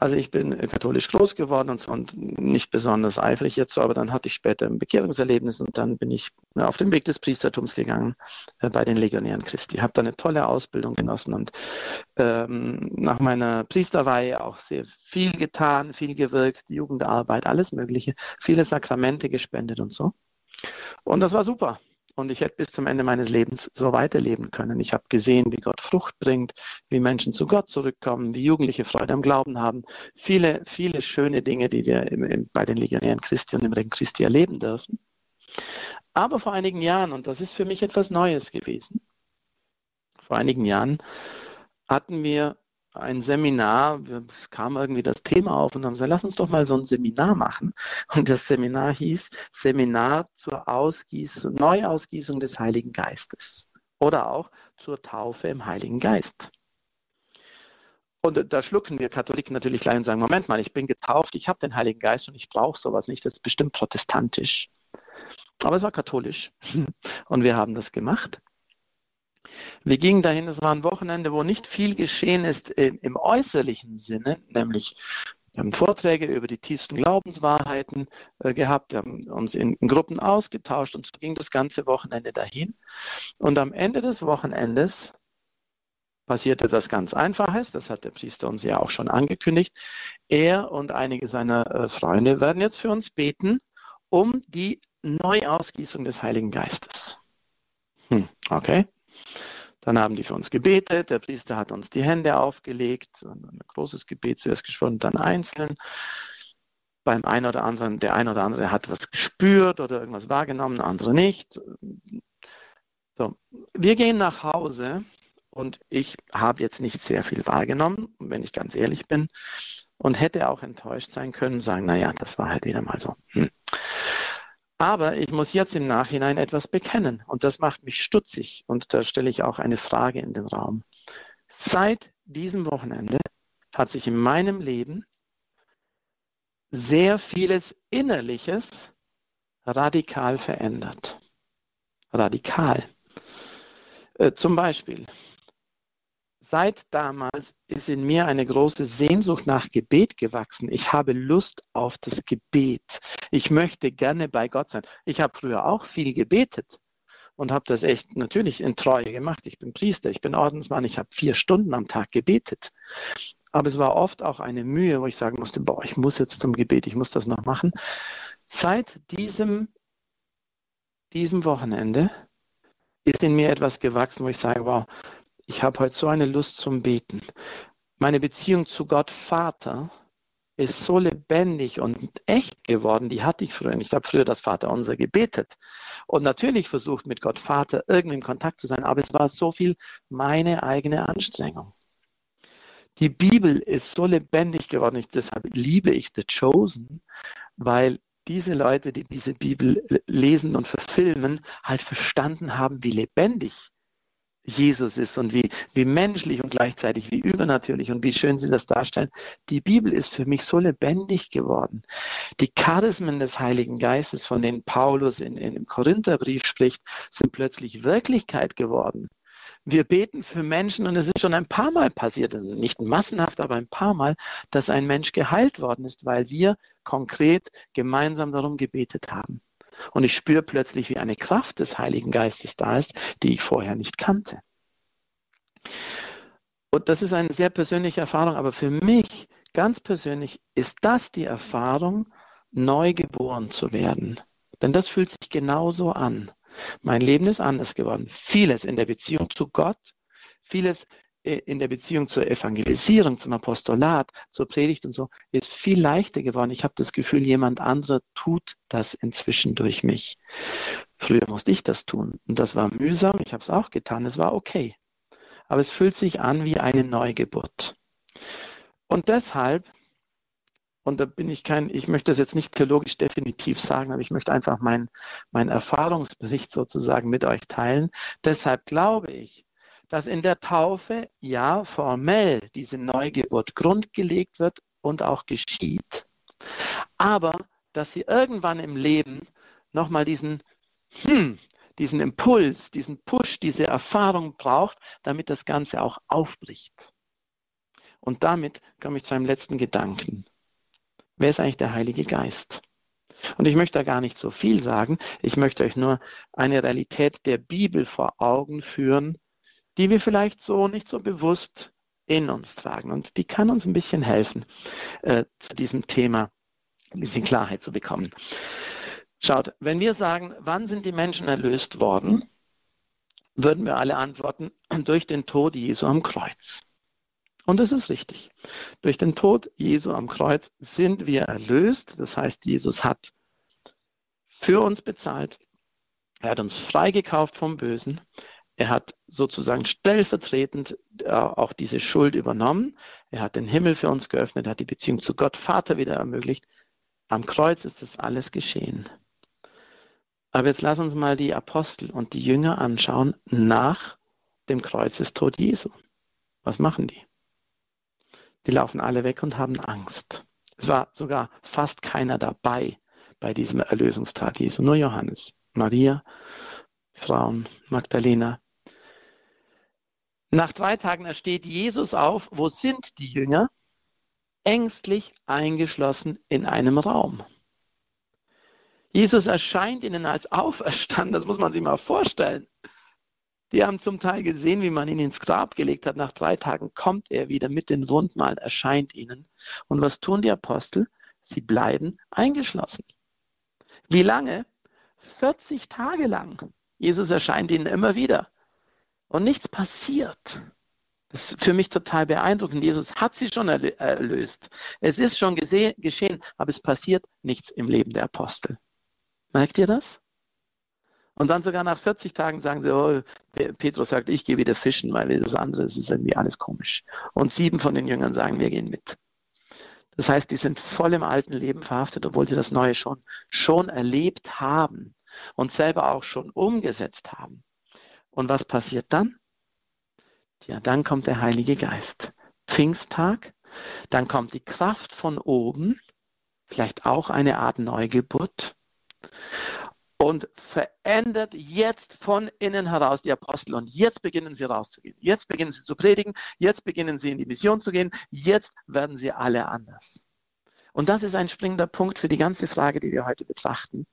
Also ich bin katholisch groß geworden und, und nicht besonders eifrig jetzt so, aber dann hatte ich später ein Bekehrungserlebnis und dann bin ich auf den Weg des Priestertums gegangen äh, bei den Legionären Christi. Habe da eine tolle Ausbildung genossen und ähm, nach meiner Priesterweihe auch sehr viel getan, viel gewirkt, Jugendarbeit, alles Mögliche, viele Sakramente gespendet und so. Und das war super. Und ich hätte bis zum Ende meines Lebens so weiterleben können. Ich habe gesehen, wie Gott Frucht bringt, wie Menschen zu Gott zurückkommen, wie Jugendliche Freude am Glauben haben. Viele, viele schöne Dinge, die wir im, im, bei den Legionären Christi und im Regen Christi erleben dürfen. Aber vor einigen Jahren, und das ist für mich etwas Neues gewesen, vor einigen Jahren hatten wir ein Seminar, es kam irgendwie das Thema auf und haben gesagt, lass uns doch mal so ein Seminar machen. Und das Seminar hieß Seminar zur Ausgießung, Neuausgießung des Heiligen Geistes oder auch zur Taufe im Heiligen Geist. Und da schlucken wir Katholiken natürlich gleich und sagen, Moment mal, ich bin getauft, ich habe den Heiligen Geist und ich brauche sowas nicht, das ist bestimmt protestantisch. Aber es war katholisch und wir haben das gemacht. Wir gingen dahin, es war ein Wochenende, wo nicht viel geschehen ist im, im äußerlichen Sinne, nämlich wir haben Vorträge über die tiefsten Glaubenswahrheiten äh, gehabt, wir haben uns in, in, Gruppen ausgetauscht und so ging das ganze Wochenende dahin. Und am Ende des Wochenendes passierte das ganz Einfaches, das hat der Priester uns ja auch schon angekündigt. Er und einige seiner äh, Freunde werden jetzt für uns beten um die Neuausgießung des Heiligen Geistes. Hm, okay. Dann haben die für uns gebetet. Der Priester hat uns die Hände aufgelegt, ein großes Gebet zuerst gesprochen, dann einzeln. Beim einen oder anderen, der eine oder andere hat was gespürt oder irgendwas wahrgenommen, andere nicht. So, wir gehen nach Hause und ich habe jetzt nicht sehr viel wahrgenommen, wenn ich ganz ehrlich bin, und hätte auch enttäuscht sein können, sagen, naja, das war halt wieder mal so. Hm. Aber ich muss jetzt im Nachhinein etwas bekennen und das macht mich stutzig und da stelle ich auch eine Frage in den Raum. Seit diesem Wochenende hat sich in meinem Leben sehr vieles Innerliches radikal verändert. Radikal. Äh, zum Beispiel, seit damals ist in mir eine große Sehnsucht nach Gebet gewachsen. Ich habe Lust auf das Gebet. Ich möchte gerne bei Gott sein. Ich habe früher auch viel gebetet und habe das echt natürlich in Treue gemacht. Ich bin Priester, ich bin Ordensmann, ich habe vier Stunden am Tag gebetet. Aber es war oft auch eine Mühe, wo ich sagen musste, boah, ich muss jetzt zum Gebet, ich muss das noch machen. Seit diesem, diesem Wochenende ist in mir etwas gewachsen, wo ich sage, wow, ich habe heute so eine Lust zum Beten. Meine Beziehung zu Gott Vater ist so lebendig und echt geworden, die hatte ich früher. Ich habe früher das Vaterunser gebetet und natürlich versucht, mit Gott Vater irgendwie in Kontakt zu sein, aber es war so viel meine eigene Anstrengung. Die Bibel ist so lebendig geworden, ich, deshalb liebe ich The Chosen, weil diese Leute, die diese Bibel lesen und verfilmen, halt verstanden haben, wie lebendig Jesus ist und wie, wie menschlich und gleichzeitig wie übernatürlich und wie schön sie das darstellen. Die Bibel ist für mich so lebendig geworden. Die Charismen des Heiligen Geistes, von denen Paulus in, in, im Korintherbrief spricht, sind plötzlich Wirklichkeit geworden. Wir beten für Menschen und es ist schon ein paar Mal passiert, also nicht massenhaft, aber ein paar Mal, dass ein Mensch geheilt worden ist, weil wir konkret gemeinsam darum gebetet haben. Und ich spüre plötzlich, wie eine Kraft des Heiligen Geistes da ist, die ich vorher nicht kannte. Und das ist eine sehr persönliche Erfahrung, aber für mich ganz persönlich ist das die Erfahrung, neu geboren zu werden. Denn das fühlt sich genauso an. Mein Leben ist anders geworden. Vieles in der Beziehung zu Gott, vieles in der Beziehung zur Evangelisierung, zum Apostolat, zur Predigt und so, ist viel leichter geworden. Ich habe das Gefühl, jemand anderer tut das inzwischen durch mich. Früher musste ich das tun und das war mühsam. Ich habe es auch getan. Es war okay. Aber es fühlt sich an wie eine Neugeburt. Und deshalb, und da bin ich kein, ich möchte das jetzt nicht theologisch definitiv sagen, aber ich möchte einfach meinen mein Erfahrungsbericht sozusagen mit euch teilen. Deshalb glaube ich, dass in der Taufe ja formell diese Neugeburt grundgelegt wird und auch geschieht, aber dass sie irgendwann im Leben nochmal diesen, hm, diesen Impuls, diesen Push, diese Erfahrung braucht, damit das Ganze auch aufbricht. Und damit komme ich zu einem letzten Gedanken. Wer ist eigentlich der Heilige Geist? Und ich möchte da gar nicht so viel sagen. Ich möchte euch nur eine Realität der Bibel vor Augen führen, die wir vielleicht so nicht so bewusst in uns tragen. Und die kann uns ein bisschen helfen, äh, zu diesem Thema ein bisschen Klarheit zu bekommen. Schaut, wenn wir sagen, wann sind die Menschen erlöst worden, würden wir alle antworten, durch den Tod Jesu am Kreuz. Und das ist richtig. Durch den Tod Jesu am Kreuz sind wir erlöst. Das heißt, Jesus hat für uns bezahlt. Er hat uns freigekauft vom Bösen. Er hat sozusagen stellvertretend äh, auch diese Schuld übernommen. Er hat den Himmel für uns geöffnet, hat die Beziehung zu Gott Vater wieder ermöglicht. Am Kreuz ist das alles geschehen. Aber jetzt lass uns mal die Apostel und die Jünger anschauen nach dem Kreuzestod Jesu. Was machen die? Die laufen alle weg und haben Angst. Es war sogar fast keiner dabei bei diesem Erlösungstag Jesu, nur Johannes, Maria, Frauen, Magdalena, nach drei Tagen ersteht Jesus auf. Wo sind die Jünger? Ängstlich eingeschlossen in einem Raum. Jesus erscheint ihnen als auferstanden, das muss man sich mal vorstellen. Die haben zum Teil gesehen, wie man ihn ins Grab gelegt hat. Nach drei Tagen kommt er wieder mit den Wundmalen, erscheint ihnen. Und was tun die Apostel? Sie bleiben eingeschlossen. Wie lange? 40 Tage lang. Jesus erscheint ihnen immer wieder und nichts passiert. Das ist für mich total beeindruckend. Jesus hat sie schon erlöst. Es ist schon geschehen, aber es passiert nichts im Leben der Apostel. Merkt ihr das? Und dann sogar nach 40 Tagen sagen sie, oh, Petrus sagt, ich gehe wieder fischen, weil das andere das ist irgendwie alles komisch. Und sieben von den Jüngern sagen, wir gehen mit. Das heißt, die sind voll im alten Leben verhaftet, obwohl sie das Neue schon, schon erlebt haben und selber auch schon umgesetzt haben. Und was passiert dann? Ja, dann kommt der Heilige Geist. Pfingsttag, dann kommt die Kraft von oben, vielleicht auch eine Art Neugeburt und verändert jetzt von innen heraus die Apostel. Und jetzt beginnen sie rauszugehen. Jetzt beginnen sie zu predigen. Jetzt beginnen sie in die Mission zu gehen. Jetzt werden sie alle anders. Und das ist ein springender Punkt für die ganze Frage, die wir heute betrachten.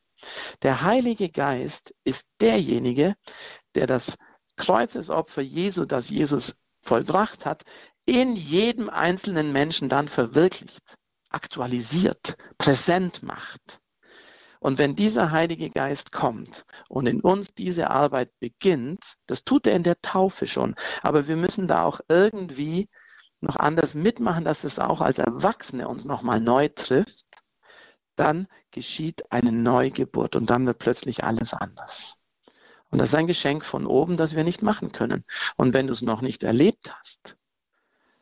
Der Heilige Geist ist derjenige, der das Kreuzesopfer Jesu, das Jesus vollbracht hat, in jedem einzelnen Menschen dann verwirklicht, aktualisiert, präsent macht. Und wenn dieser Heilige Geist kommt und in uns diese Arbeit beginnt, das tut er in der Taufe schon, aber wir müssen da auch irgendwie noch anders mitmachen, dass es auch als Erwachsene uns nochmal neu trifft, dann geschieht eine Neugeburt und dann wird plötzlich alles anders. Und das ist ein Geschenk von oben, das wir nicht machen können. Und wenn du es noch nicht erlebt hast,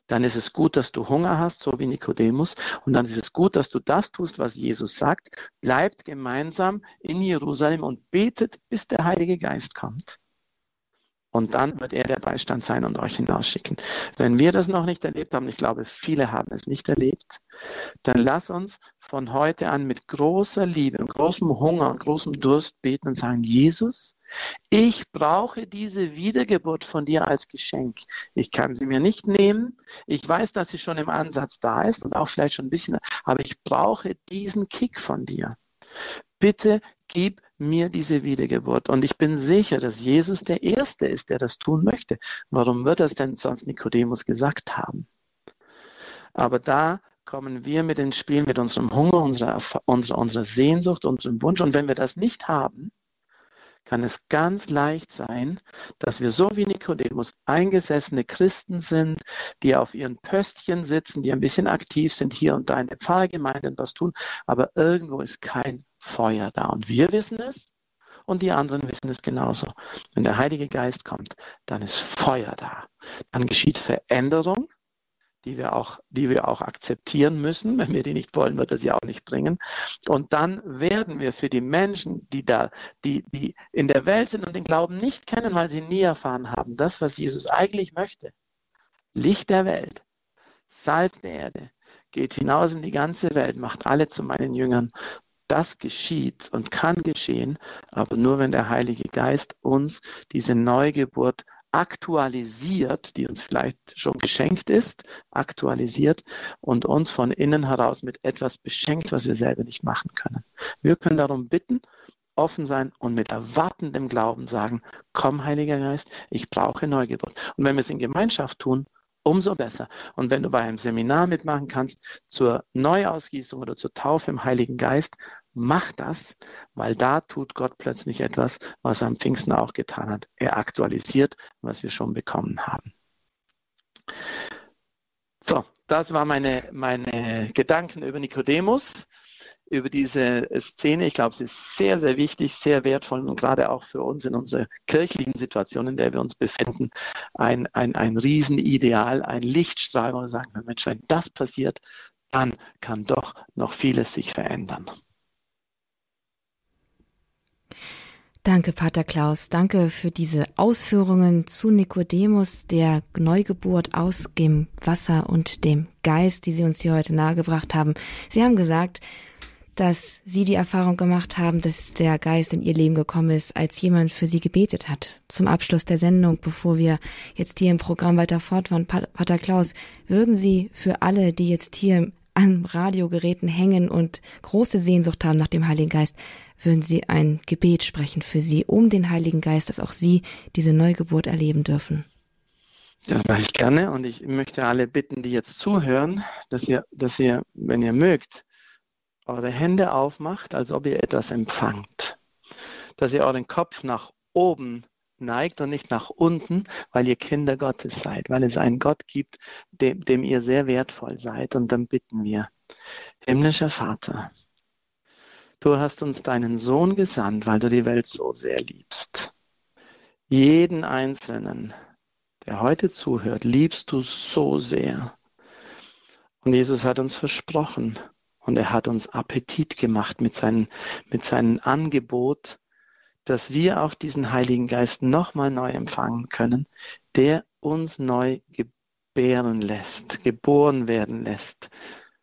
dann ist es gut, dass du Hunger hast, so wie Nikodemus. Und dann ist es gut, dass du das tust, was Jesus sagt. Bleibt gemeinsam in Jerusalem und betet, bis der Heilige Geist kommt. Und dann wird er der Beistand sein und euch hinausschicken. Wenn wir das noch nicht erlebt haben, ich glaube, viele haben es nicht erlebt, dann lass uns von heute an mit großer Liebe und großem Hunger und großem Durst beten und sagen, Jesus, ich brauche diese Wiedergeburt von dir als Geschenk. Ich kann sie mir nicht nehmen. Ich weiß, dass sie schon im Ansatz da ist und auch vielleicht schon ein bisschen, aber ich brauche diesen Kick von dir. Bitte gib mir diese Wiedergeburt. Und ich bin sicher, dass Jesus der Erste ist, der das tun möchte. Warum wird das denn sonst Nikodemus gesagt haben? Aber da kommen wir mit ins Spiel, mit unserem Hunger, unserer, unserer, unserer Sehnsucht, unserem Wunsch. Und wenn wir das nicht haben, kann es ganz leicht sein, dass wir so wie Nikodemus eingesessene Christen sind, die auf ihren Pöstchen sitzen, die ein bisschen aktiv sind, hier und da in der Pfarrgemeinde was tun, aber irgendwo ist kein Feuer da. Und wir wissen es und die anderen wissen es genauso. Wenn der Heilige Geist kommt, dann ist Feuer da. Dann geschieht Veränderung die wir auch, die wir auch akzeptieren müssen. Wenn wir die nicht wollen, wird er sie auch nicht bringen. Und dann werden wir für die Menschen, die da, die, die in der Welt sind und den Glauben nicht kennen, weil sie nie erfahren haben, das, was Jesus eigentlich möchte. Licht der Welt, Salz der Erde, geht hinaus in die ganze Welt, macht alle zu meinen Jüngern. Das geschieht und kann geschehen, aber nur wenn der Heilige Geist uns diese Neugeburt aktualisiert, die uns vielleicht schon geschenkt ist, aktualisiert und uns von innen heraus mit etwas beschenkt, was wir selber nicht machen können. Wir können darum bitten, offen sein und mit erwartendem Glauben sagen, komm, Heiliger Geist, ich brauche Neugeburt. Und wenn wir es in Gemeinschaft tun, umso besser. Und wenn du bei einem Seminar mitmachen kannst zur Neuausgießung oder zur Taufe im Heiligen Geist, mach das, weil da tut Gott plötzlich etwas, was er am Pfingsten auch getan hat. Er aktualisiert, was wir schon bekommen haben. So, das waren meine, meine Gedanken über Nikodemus über diese Szene. Ich glaube, sie ist sehr, sehr wichtig, sehr wertvoll und gerade auch für uns in unserer kirchlichen Situation, in der wir uns befinden, ein, ein, ein Riesenideal, ein Lichtstrahl, wo wir sagen, Mensch, wenn das passiert, dann kann doch noch vieles sich verändern. Danke, Pater Klaus. Danke für diese Ausführungen zu Nikodemus, der Neugeburt aus dem Wasser und dem Geist, die Sie uns hier heute nahegebracht haben. Sie haben gesagt, dass Sie die Erfahrung gemacht haben, dass der Geist in Ihr Leben gekommen ist, als jemand für Sie gebetet hat. Zum Abschluss der Sendung, bevor wir jetzt hier im Programm weiter fortfahren, Pater Klaus, würden Sie für alle, die jetzt hier an Radiogeräten hängen und große Sehnsucht haben nach dem Heiligen Geist, würden Sie ein Gebet sprechen für Sie, um den Heiligen Geist, dass auch Sie diese Neugeburt erleben dürfen? Das mache ich gerne und ich möchte alle bitten, die jetzt zuhören, dass ihr, dass ihr, wenn ihr mögt, eure Hände aufmacht, als ob ihr etwas empfangt. Dass ihr euren Kopf nach oben neigt und nicht nach unten, weil ihr Kinder Gottes seid, weil es einen Gott gibt, dem, dem ihr sehr wertvoll seid. Und dann bitten wir, himmlischer Vater, du hast uns deinen Sohn gesandt, weil du die Welt so sehr liebst. Jeden Einzelnen, der heute zuhört, liebst du so sehr. Und Jesus hat uns versprochen, und er hat uns Appetit gemacht mit, seinen, mit seinem Angebot, dass wir auch diesen Heiligen Geist nochmal neu empfangen können, der uns neu gebären lässt, geboren werden lässt.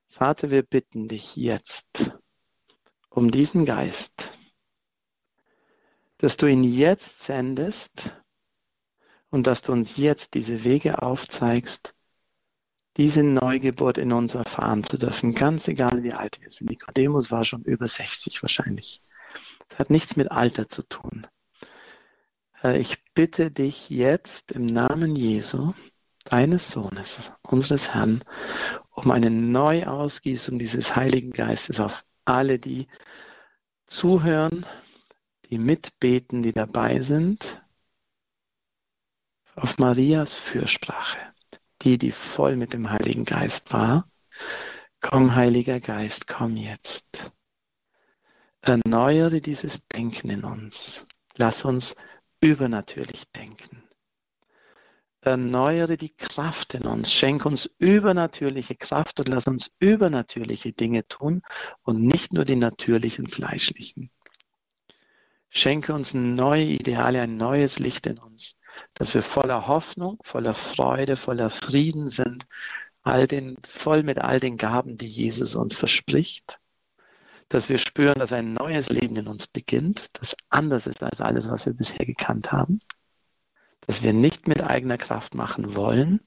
Vater, wir bitten dich jetzt um diesen Geist, dass du ihn jetzt sendest und dass du uns jetzt diese Wege aufzeigst, diese Neugeburt in uns erfahren zu dürfen, ganz egal wie alt wir sind. Nikodemus war schon über 60 wahrscheinlich. Das hat nichts mit Alter zu tun. Äh, ich bitte dich jetzt im Namen Jesu, deines Sohnes, unseres Herrn, um eine Neuausgießung dieses Heiligen Geistes auf alle, die zuhören, die mitbeten, die dabei sind, auf Marias Fürsprache. Die, die voll mit dem Heiligen Geist war. Komm, Heiliger Geist, komm jetzt. Erneuere dieses Denken in uns. Lass uns übernatürlich denken. Erneuere die Kraft in uns. Schenk uns übernatürliche Kraft und lass uns übernatürliche Dinge tun und nicht nur die natürlichen, fleischlichen. Schenke uns neue Ideale, ein neues Licht in uns, dass wir voller Hoffnung, voller Freude, voller Frieden sind, all den, voll mit all den Gaben, die Jesus uns verspricht, dass wir spüren, dass ein neues Leben in uns beginnt, das anders ist als alles, was wir bisher gekannt haben, dass wir nicht mit eigener Kraft machen wollen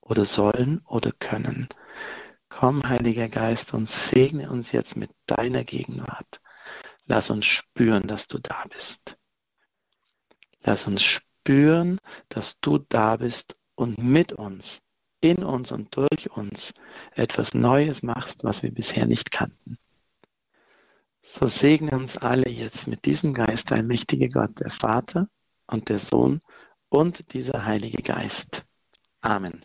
oder sollen oder können. Komm, Heiliger Geist, und segne uns jetzt mit deiner Gegenwart. Lass uns spüren, dass du da bist. Lass uns spüren, dass du da bist und mit uns, in uns und durch uns etwas Neues machst, was wir bisher nicht kannten. So segne uns alle jetzt mit diesem Geist, der mächtige Gott, der Vater und der Sohn und dieser Heilige Geist. Amen.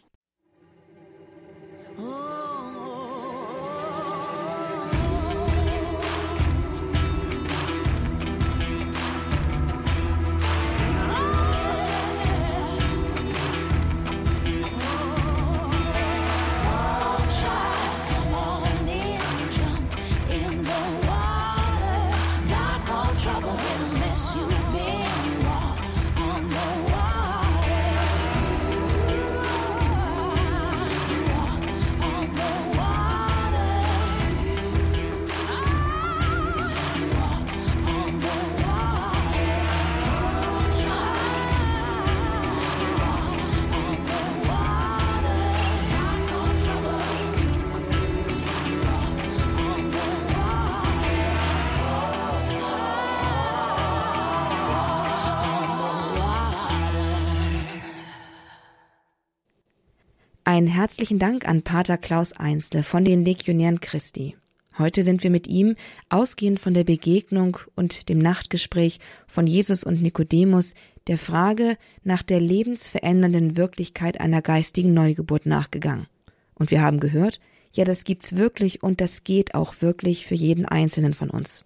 Einen herzlichen Dank an Pater Klaus Einzle von den Legionären Christi. Heute sind wir mit ihm, ausgehend von der Begegnung und dem Nachtgespräch von Jesus und Nikodemus, der Frage nach der lebensverändernden Wirklichkeit einer geistigen Neugeburt nachgegangen. Und wir haben gehört, ja, das gibt's wirklich und das geht auch wirklich für jeden Einzelnen von uns.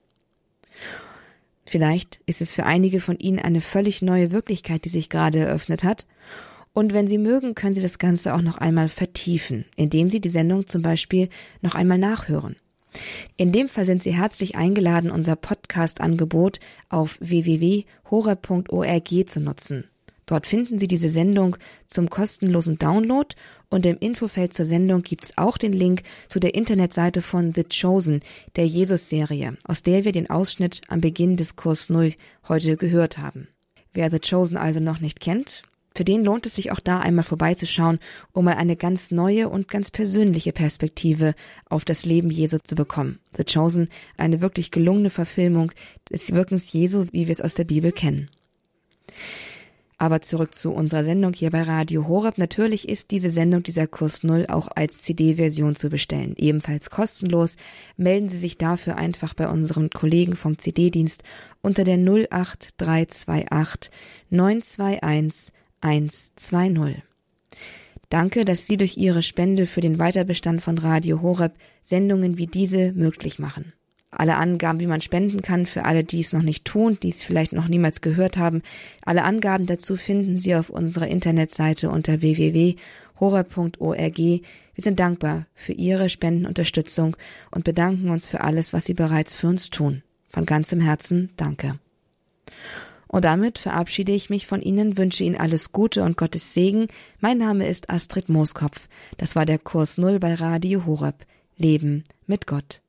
Vielleicht ist es für einige von Ihnen eine völlig neue Wirklichkeit, die sich gerade eröffnet hat und wenn Sie mögen, können Sie das Ganze auch noch einmal vertiefen, indem Sie die Sendung zum Beispiel noch einmal nachhören. In dem Fall sind Sie herzlich eingeladen, unser Podcast-Angebot auf www.hore.org zu nutzen. Dort finden Sie diese Sendung zum kostenlosen Download und im Infofeld zur Sendung gibt's auch den Link zu der Internetseite von The Chosen, der Jesus-Serie, aus der wir den Ausschnitt am Beginn des Kurs Null heute gehört haben. Wer The Chosen also noch nicht kennt, für den lohnt es sich auch da einmal vorbeizuschauen, um mal eine ganz neue und ganz persönliche Perspektive auf das Leben Jesu zu bekommen. The Chosen, eine wirklich gelungene Verfilmung des Wirkens Jesu, wie wir es aus der Bibel kennen. Aber zurück zu unserer Sendung hier bei Radio Horeb. Natürlich ist diese Sendung, dieser Kurs Null, auch als CD-Version zu bestellen. Ebenfalls kostenlos. Melden Sie sich dafür einfach bei unseren Kollegen vom CD-Dienst unter der 08328 921 120. Danke, dass Sie durch Ihre Spende für den Weiterbestand von Radio Horeb Sendungen wie diese möglich machen. Alle Angaben, wie man spenden kann, für alle, die es noch nicht tun, die es vielleicht noch niemals gehört haben, alle Angaben dazu finden Sie auf unserer Internetseite unter www.horeb.org. Wir sind dankbar für Ihre Spendenunterstützung und bedanken uns für alles, was Sie bereits für uns tun. Von ganzem Herzen danke. Und damit verabschiede ich mich von Ihnen, wünsche Ihnen alles Gute und Gottes Segen. Mein Name ist Astrid Mooskopf. Das war der Kurs Null bei Radio Horeb. Leben mit Gott.